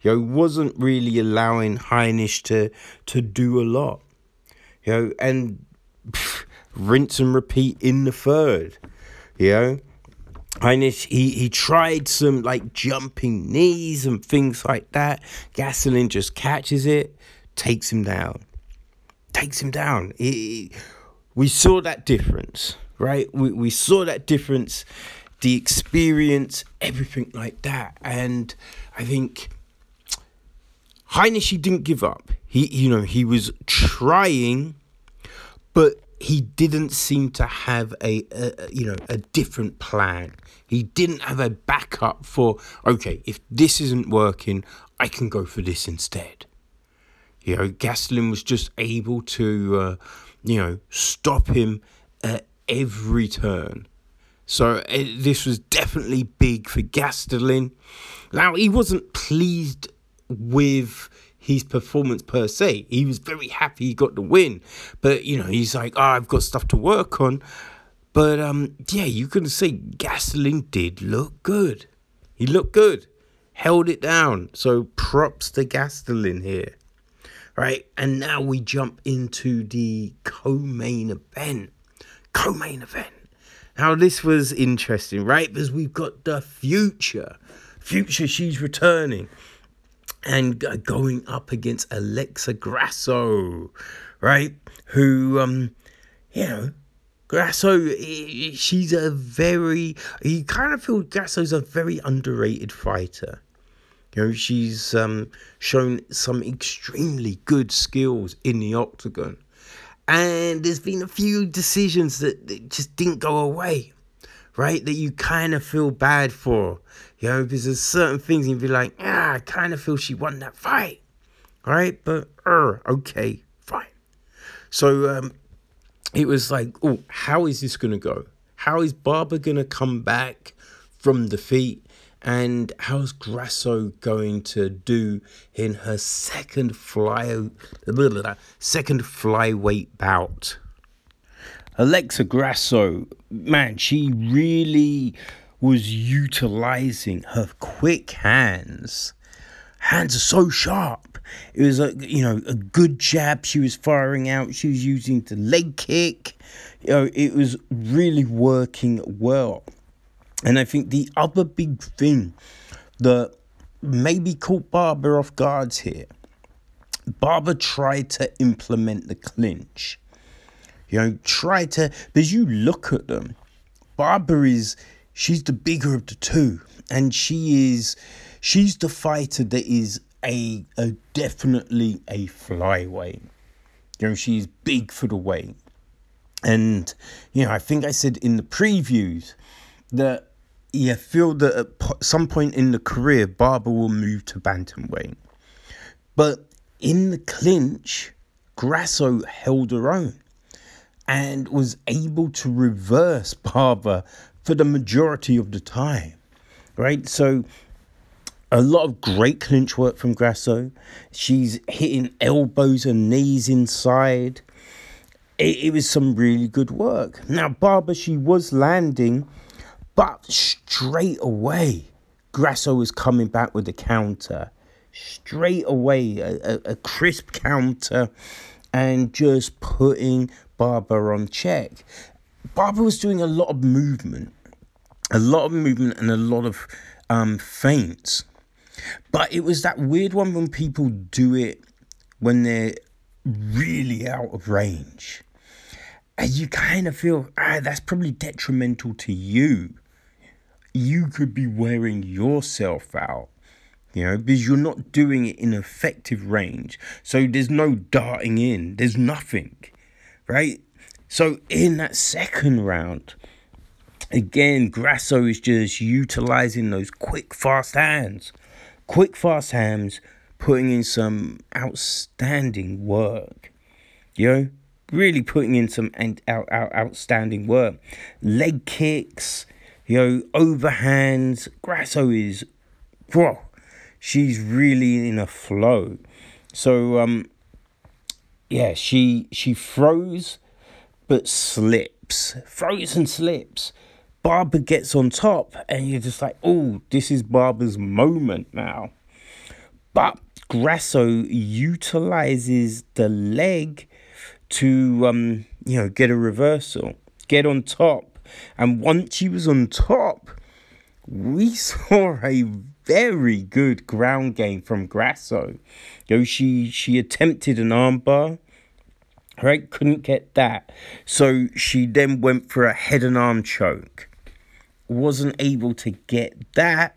You know, wasn't really allowing Heinisch to to do a lot. You know, and pff, *laughs* rinse and repeat in the third. You know, Heinisch, he, he tried some like jumping knees and things like that. Gastelum just catches it, takes him down. Takes him down. He, we saw that difference, right? We, we saw that difference, the experience, everything like that. And I think Heinisch, he didn't give up. He, you know, he was trying, but he didn't seem to have a, a, you know a different plan. He didn't have a backup for okay, if this isn't working, I can go for this instead. You know, Gastelum was just able to uh, you know stop him at every turn. So uh, this was definitely big for Gastelum. Now he wasn't pleased with his performance per se. He was very happy he got the win, but you know he's like, oh, I've got stuff to work on. But um, yeah, you can say Gastelum did look good. He looked good, held it down. So props to Gastelum here, right? And now we jump into the co-main event. Co-main event. Now this was interesting, right? Because we've got the future. Future, she's returning and going up against Alexa Grasso, right? Who, um, you know, Grasso, she's a very, you kind of feel Grasso's a very underrated fighter. You know, she's um, shown some extremely good skills in the octagon. And there's been a few decisions that, that just didn't go away, right? That you kind of feel bad for. You know, because there's certain things you'd be like, ah, I kind of feel she won that fight. Right? But, er, okay, fine. So um, it was like, oh, how is this going to go? How is Barber going to come back from defeat? And how's Grasso going to do in her second fly, second flyweight bout? Alexa Grasso, man, she really was utilizing her quick hands. Hands are so sharp. It was a you know a good jab she was firing out. She was using the leg kick. You know, it was really working well. And I think the other big thing that maybe caught Barber off guards here, Barber tried to implement the clinch. You know, try to because you look at them, Barber is she's the bigger of the two, and she is she's the fighter that is a, a definitely a flyweight. You know, she's big for the weight. And, you know, I think I said in the previews that you feel that at some point in the career, Barber will move to bantamweight. But in the clinch, Grasso held her own and was able to reverse Barber for the majority of the time, right? So a lot of great clinch work from Grasso. She's hitting elbows and knees inside. It, it was some really good work. Now, Barber, she was landing, but straight away, Grasso was coming back with a counter. Straight away, a, a, a crisp counter and just putting Barber on check. Barber was doing a lot of movement a lot of movement and a lot of um, feints. But it was that weird one when people do it when they're really out of range. And you kind of feel, ah, that's probably detrimental to you. You could be wearing yourself out, you know, because you're not doing it in effective range. So there's no darting in, there's nothing, right? So in that second round, Again, Grasso is just utilizing those quick, fast hands. Quick, fast hands, putting in some outstanding work. You know, really putting in some out, out, outstanding work. Leg kicks, you know, overhands. Grasso is, bro, she's really in a flow. So, um, yeah, she she throws, but slips, throws and slips. Barber gets on top, and you're just like, oh, this is Barber's moment now. But Grasso utilizes the leg to, um, you know, get a reversal, get on top. And once she was on top, we *laughs* saw a very good ground game from Grasso. You know, she she attempted an armbar, right? Couldn't get that. So she then went for a head and arm choke wasn't able to get that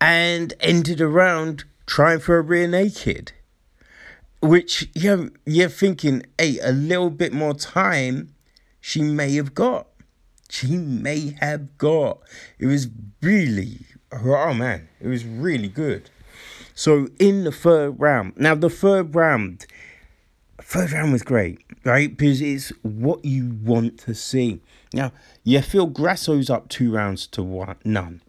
and ended around trying for a rear naked. Which you know, you're thinking, hey, a little bit more time she may have got. She may have got. It was really, oh man, it was really good. So in the third round, now the third round, third round was great, right? Because it's what you want to see. Now, you feel Grasso's up two rounds to one, none.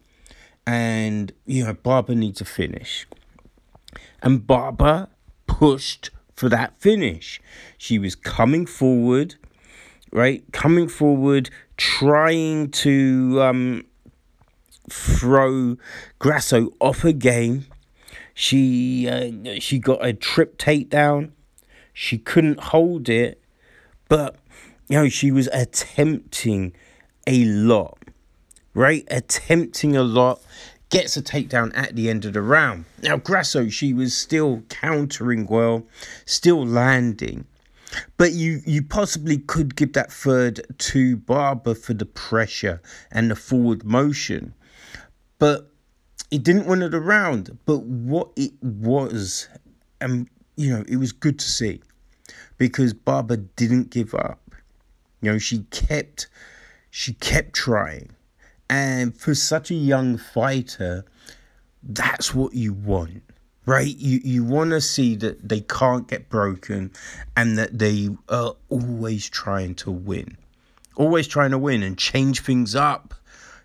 And, you know, Barber needs a finish. And Barber pushed for that finish. She was coming forward, right? Coming forward, trying to um, throw Grasso off a game. She uh, she got a trip takedown. She couldn't hold it, but you know, she was attempting a lot, right? Attempting a lot, gets a takedown at the end of the round. Now, Grasso, she was still countering well, still landing. But you, you possibly could give that third to Barber for the pressure and the forward motion. But he didn't win it around. But what it was, and you know, it was good to see because Barber didn't give up. You know, she kept she kept trying. And for such a young fighter, that's what you want. Right? You you want to see that they can't get broken and that they are always trying to win. Always trying to win and change things up.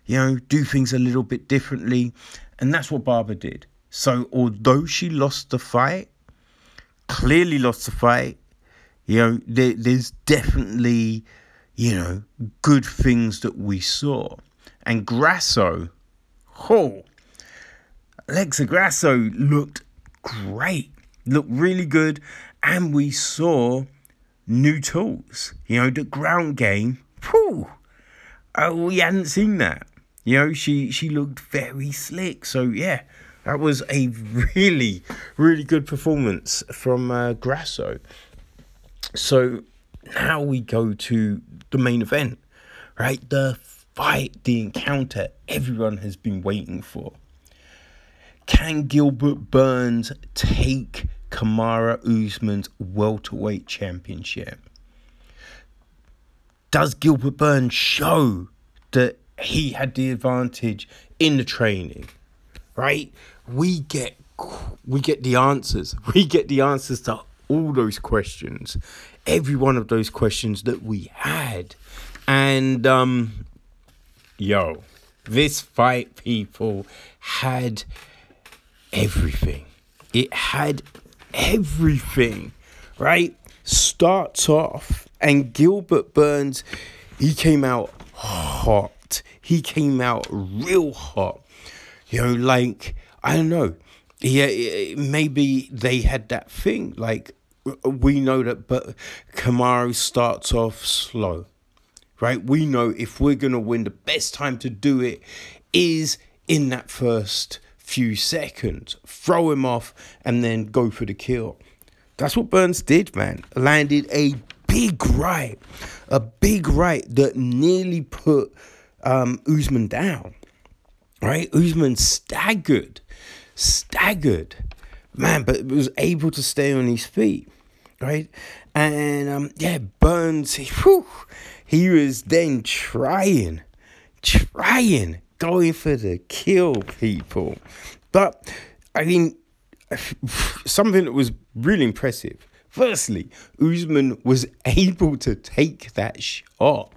You know, do things a little bit differently. And that's what Barber did. So although she lost the fight, clearly lost the fight, you know, there, there's definitely you know, good things that we saw. And Grasso, oh, Alexa Grasso looked great, looked really good, and we saw new tools. You know, the ground game, whew, oh, we hadn't seen that. You know, she she looked very slick. So yeah, that was a really really good performance from uh, Grasso. So now we go to the main event, right? The fight, the encounter everyone has been waiting for. Can Gilbert Burns take Kamaru Usman's welterweight championship? Does Gilbert Burns show that he had the advantage in the training? Right? We get we get the answers. *laughs* We get the answers to all those questions every one of those questions that we had. And um yo, this fight people had everything. It had everything, right? Starts off and Gilbert Burns, he came out hot. He came out real hot. You know, like I don't know. Yeah, maybe they had that thing like we know that, but Kamaru starts off slow, right? We know if we're going to win, the best time to do it is in that first few seconds. Throw him off and then go for the kill. That's what Burns did, man. Landed a big right, a big right that nearly put um, Usman down, right? Usman staggered, staggered man, but was able to stay on his feet, right? And um, yeah, Burns, he, whew, he was then trying, trying, going for the kill people. But I mean, *sighs* something that was really impressive Firstly, Usman was able to take that shot.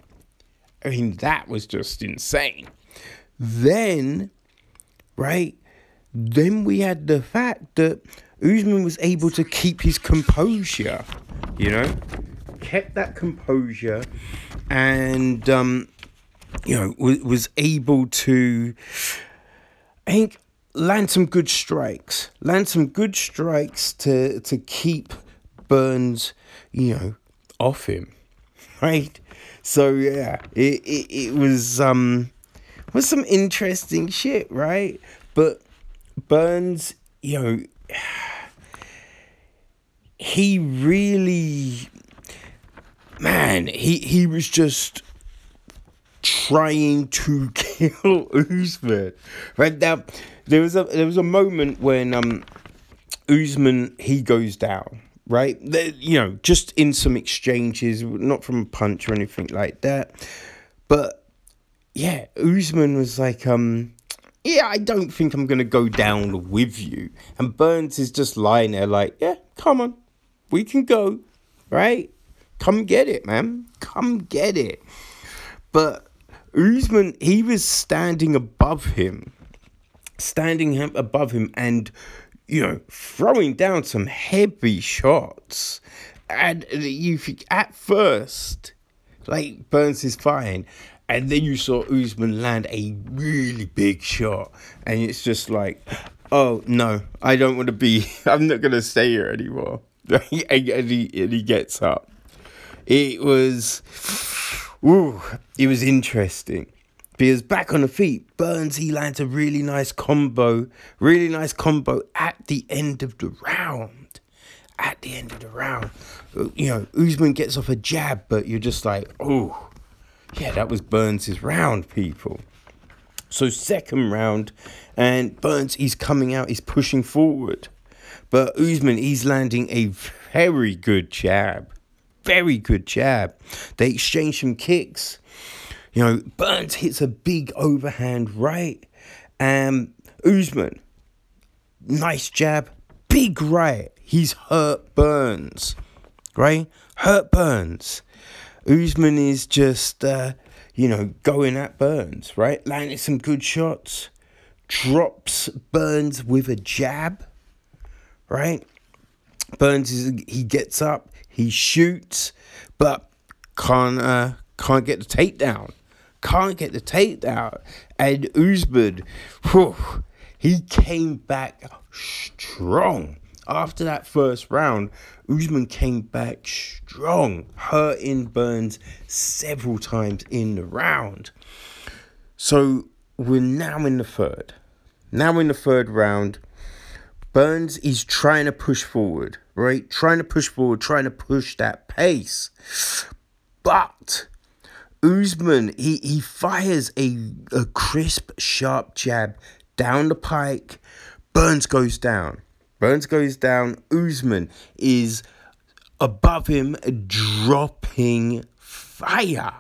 I mean, that was just insane. Then, right, then we had the fact that Usman was able to keep his composure, you know, kept that composure and, um, you know, was, was able to, I think, land some good strikes, land some good strikes to, to keep Burns, you know, off him, *laughs* right? So yeah, it, it, it was um was some interesting shit, right? But Burns, you know, *sighs* he really man, he he was just trying to *laughs* kill Usman. Right now, there was a there was a moment when um Usman he goes down right? you know, just in some exchanges, not from a punch or anything like that. But yeah, Usman was like, um, yeah, I don't think I'm gonna go down with you. And Burns is just lying there like, yeah, come on, we can go, right? Come get it, man. Come get it. But Usman, he was standing above him, standing above him, and you know, throwing down some heavy shots. And you think at first, like Burns is fine. And then you saw Usman land a really big shot. And it's just like, oh, no, I don't want to be, *laughs* I'm not to stay here anymore. *laughs* and, he, and he gets up. It was, ooh, it was interesting. Because back on the feet, Burns he lands a really nice combo, really nice combo at the end of the round. At the end of the round, you know, Usman gets off a jab, but you're just like, oh, yeah, that was Burns' round, people. So second round, and Burns he's coming out, he's pushing forward, but Usman he's landing a very good jab, very good jab. They exchange some kicks. You know, Burns hits a big overhand right. Um, Usman, nice jab, big right. He's hurt Burns, right? Hurt Burns. Usman is just, uh, you know, going at Burns, right? Landing some good shots. Drops Burns with a jab, right? Burns is he gets up, he shoots, but can't uh, can't get the takedown can't get the takedown. And Usman, whew, he came back strong. After that first round, Usman came back strong, hurting Burns several times in the round. So we're now in the third. Now in the third round, Burns is trying to push forward, right? Trying to push forward, trying to push that pace. But Usman, he, he fires a, a crisp, sharp jab down the pike. Burns goes down. Burns goes down. Usman is above him, dropping fire.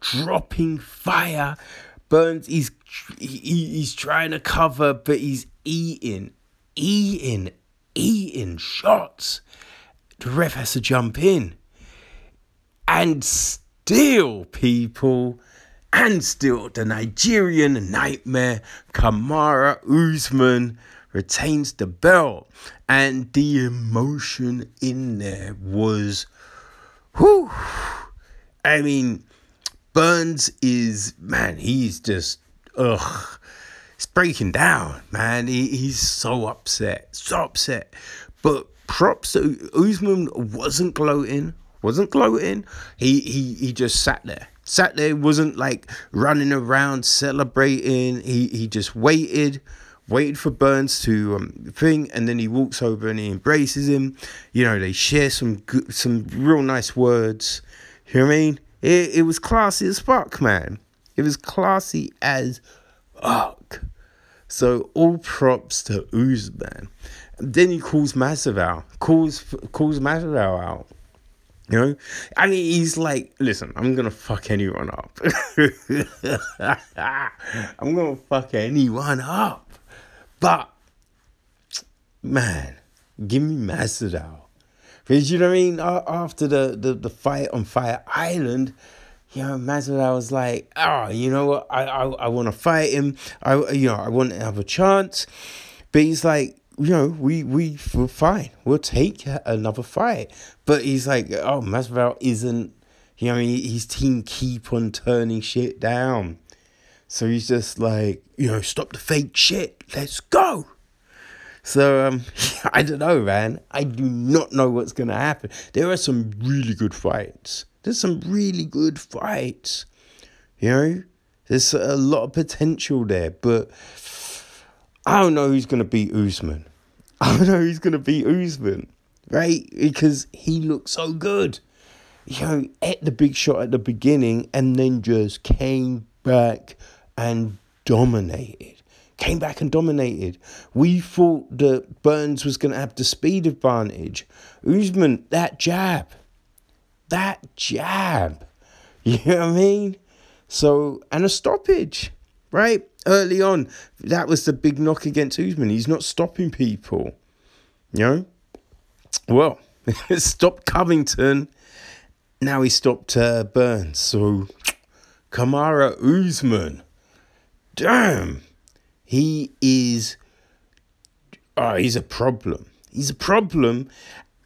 Dropping fire. Burns, he's, he, he's trying to cover, but he's eating, eating, eating shots. The ref has to jump in. And still, people, and still the Nigerian nightmare, Kamaru Usman retains the belt. And the emotion in there was, whew. I mean, Burns is, man, he's just, ugh. It's breaking down, man. He, he's so upset, so upset. But props to Usman wasn't gloating, wasn't gloating. He he he just sat there. Sat there, wasn't like running around celebrating. He he just waited, waited for Burns to um, thing, and then he walks over and he embraces him. You know, they share some good, some real nice words. You know what I mean? It it was classy as fuck, man. It was classy as fuck. So all props to Usman. Then he calls Masvidal, calls calls Masvidal out. You know, I mean, he's like, listen, I'm gonna fuck anyone up. *laughs* I'm gonna fuck anyone up. But, man, give me Masvidal. Because you know what I mean? After the, the, the fight on Fight Island, you know, Masvidal was like, oh, you know what? I I, I want to fight him. I you know I want to have a chance, but he's like, you know, we we we're fine. We'll take another fight. But he's like, oh, Masvidal isn't. You know, his team keep on turning shit down. So he's just like, you know, stop the fake shit. Let's go. So um, *laughs* I don't know, man. I do not know what's gonna happen. There are some really good fights. There's some really good fights. You know, there's a lot of potential there, but I don't know who's gonna beat Usman. *laughs* I don't know who's gonna beat Usman, right? Because he looks so good. You know, at the big shot at the beginning and then just came back and dominated. Came back and dominated. We thought that Burns was going to have the speed advantage. Usman, that jab, that jab. You know what I mean? So, and a stoppage, right? Early on, that was the big knock against Usman. He's not stopping people. You know? Well, *laughs* stopped Covington. Now he stopped uh, Burns. So, Kamaru Usman. Damn. He is. Oh, he's a problem. He's a problem.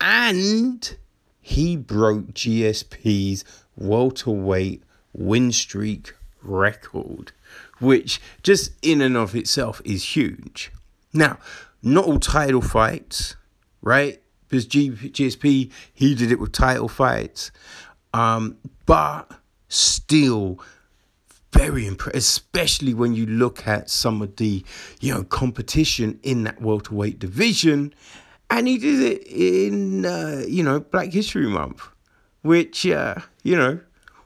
And he broke GSP's welterweight win streak record, which just in and of itself is huge. Now, not all title fights, right? Because G- GSP, he did it with title fights. Um, but still, very impressed, especially when you look at some of the you know competition in that welterweight division, and he did it in uh, you know Black History Month, which uh, you know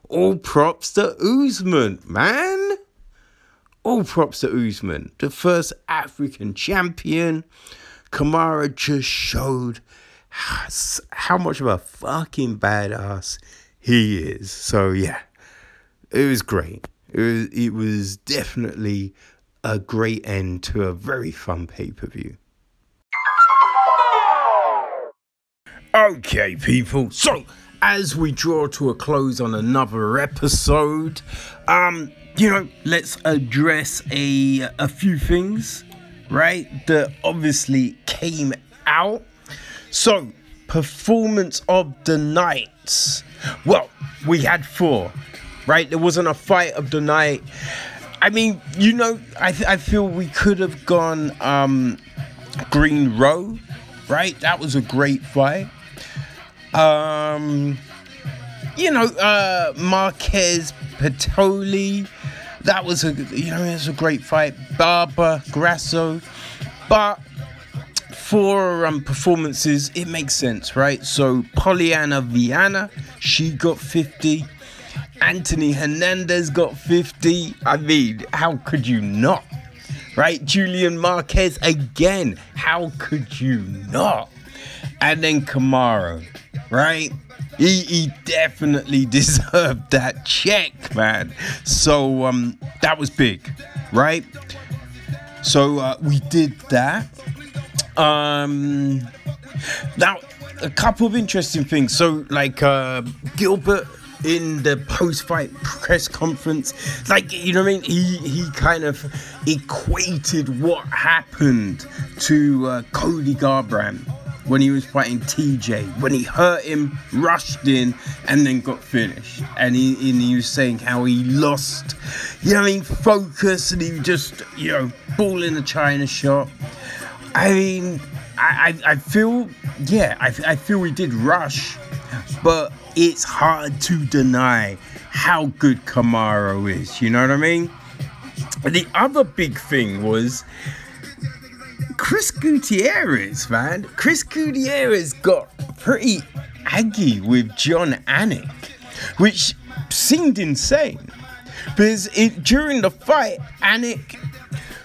all props to Usman, man. All props to Usman, the first African champion. Kamaru just showed how much of a fucking badass he is. So yeah, it was great. It was, it was definitely a great end to a very fun pay per view. Okay, people. So, as we draw to a close on another episode, um, you know, let's address a a few things, right? That obviously came out. So, performance of the nights. Well, we had four right? There wasn't a fight of the night. I mean, you know, I, th- I feel we could have gone um, Greene Rowe, right? That was a great fight. Um, you know, uh, Marquez Pitolo, that was a you know, it was a great fight. Barber Grasso, but for um, performances, it makes sense, right? So Polyana Viana, she got 50. Anthony Hernandez got 50. I mean, how could you not? Right? Julian Marquez again. How could you not? And then Kamaru, right? He, he definitely *laughs* deserved that check, man. So um, that was big, right? So uh, we did that. Um, now, a couple of interesting things. So, like uh, Gilbert in the post-fight press conference. Like, you know what I mean? He he kind of equated what happened to uh, Cody Garbrandt when he was fighting TJ, when he hurt him, rushed in, and then got finished. And he, and he was saying how he lost, you know I mean, focus, and he just, you know, ball in the China shot. I mean, I, I, I feel, yeah, I, I feel we did rush, but it's hard to deny how good Kamaru is. You know what I mean? The other big thing was Chris Gutierrez, man. Chris Gutierrez got pretty aggy with Jon Anik, which seemed insane. Because it, during the fight, Anik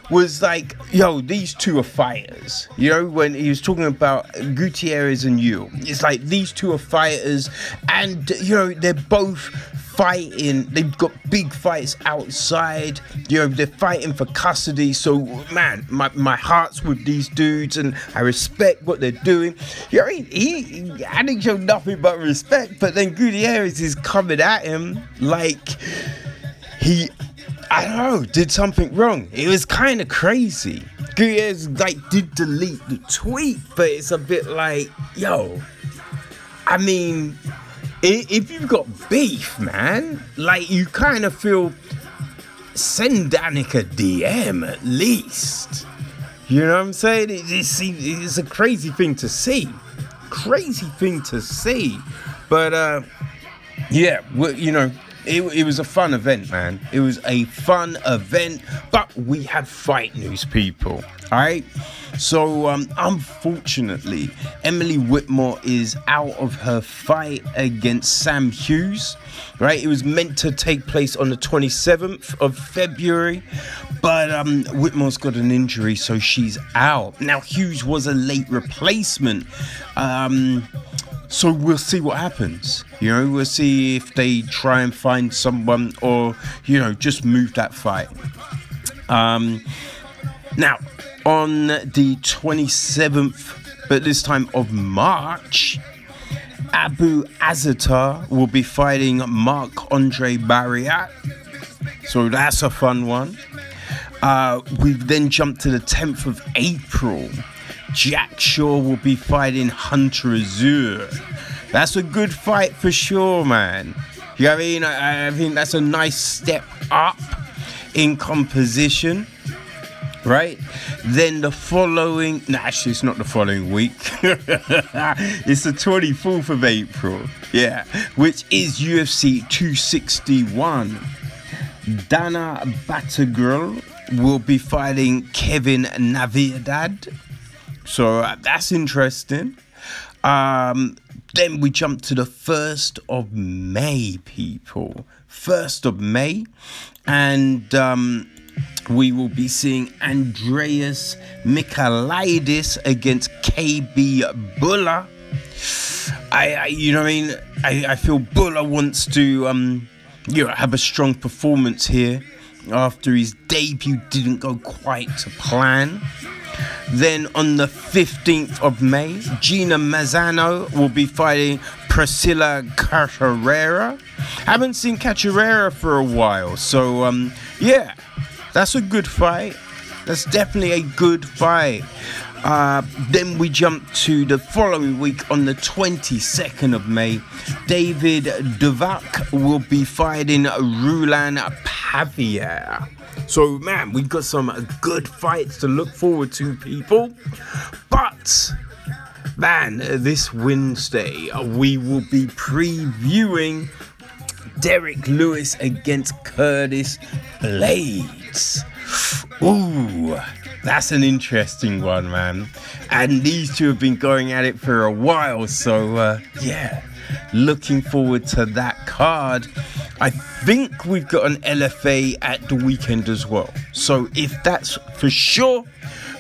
was like, yo, these two are fighters. You know, when he was talking about Gutierrez and you, it's like these two are fighters, and you know, they're both fighting. They've got big fights outside. You know, they're fighting for custody. So, man, my, my heart's with these dudes, and I respect what they're doing. You know, he, he, I didn't show nothing but respect, but then Gutierrez is coming at him like he I don't know, did something wrong. It was kind of crazy. Gutierrez like did delete the tweet, but it's a bit like, yo, I mean, if you've got beef, man, like you kind of feel send Anik a DM at least. You know what I'm saying? It's, it's a crazy thing to see. Crazy thing to see. But uh yeah, you know, it, it, was a fun event, man. It was a fun event, but we have fight news, people. All right. So, um, unfortunately, Emily Whitmire is out of her fight against Sam Hughes. Right, it was meant to take place on the 27th of February, but um, Whitmire's got an injury, so she's out. Now, Hughes was a late replacement. Um, so we'll see what happens. You know, we'll see if they try and find someone or, you know, just move that fight. Um, now, on the 27th, but this time of March, Abu Azaitar will be fighting Marc Andre Barriault. So that's a fun one. Uh, we've then jumped to the 10th of April Jack Shaw will be fighting Hunter Azure. That's a good fight for sure, man. You know I mean? I, I think that's a nice step up in composition right? Then the following, no, actually, it's not the following week. *laughs* it's the 24th of April, yeah, which is UFC 261. Danaa Batgerel will be fighting Kevin Natividad. So uh, that's interesting. Um, then we jump to the 1st of May, people. 1st of May. And um, we will be seeing Andreas Michailidis against KB Bhullar. I, I, you know what I mean? I, I feel Bhullar wants to, um, you know, have a strong performance here after his debut didn't go quite to plan. Then on the 15th of May, Gina Mazany will be fighting Priscilla Cachoeira. Haven't seen Cachoeira for a while, so um, yeah, that's a good fight. That's definitely a good fight. Uh, then we jump to the following week on the 22nd of May. David Dvorak will be fighting Raulian Paiva. So, man, we've got some good fights to look forward to, people. But, man, this Wednesday, we will be previewing Derrick Lewis against Curtis Blaydes. Ooh, that's an interesting one, man. And these two have been going at it for a while, so uh, yeah, looking forward to that card. I think we've got an LFA at the weekend as well. So if that's for sure,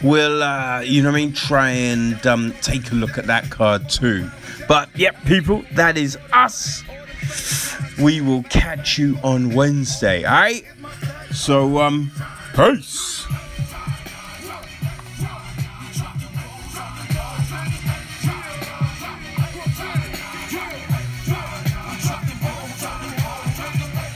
we'll, uh, you know what I mean, try and um, take a look at that card too. But yep, people, that is us. We will catch you on Wednesday, alright? So, um, peace.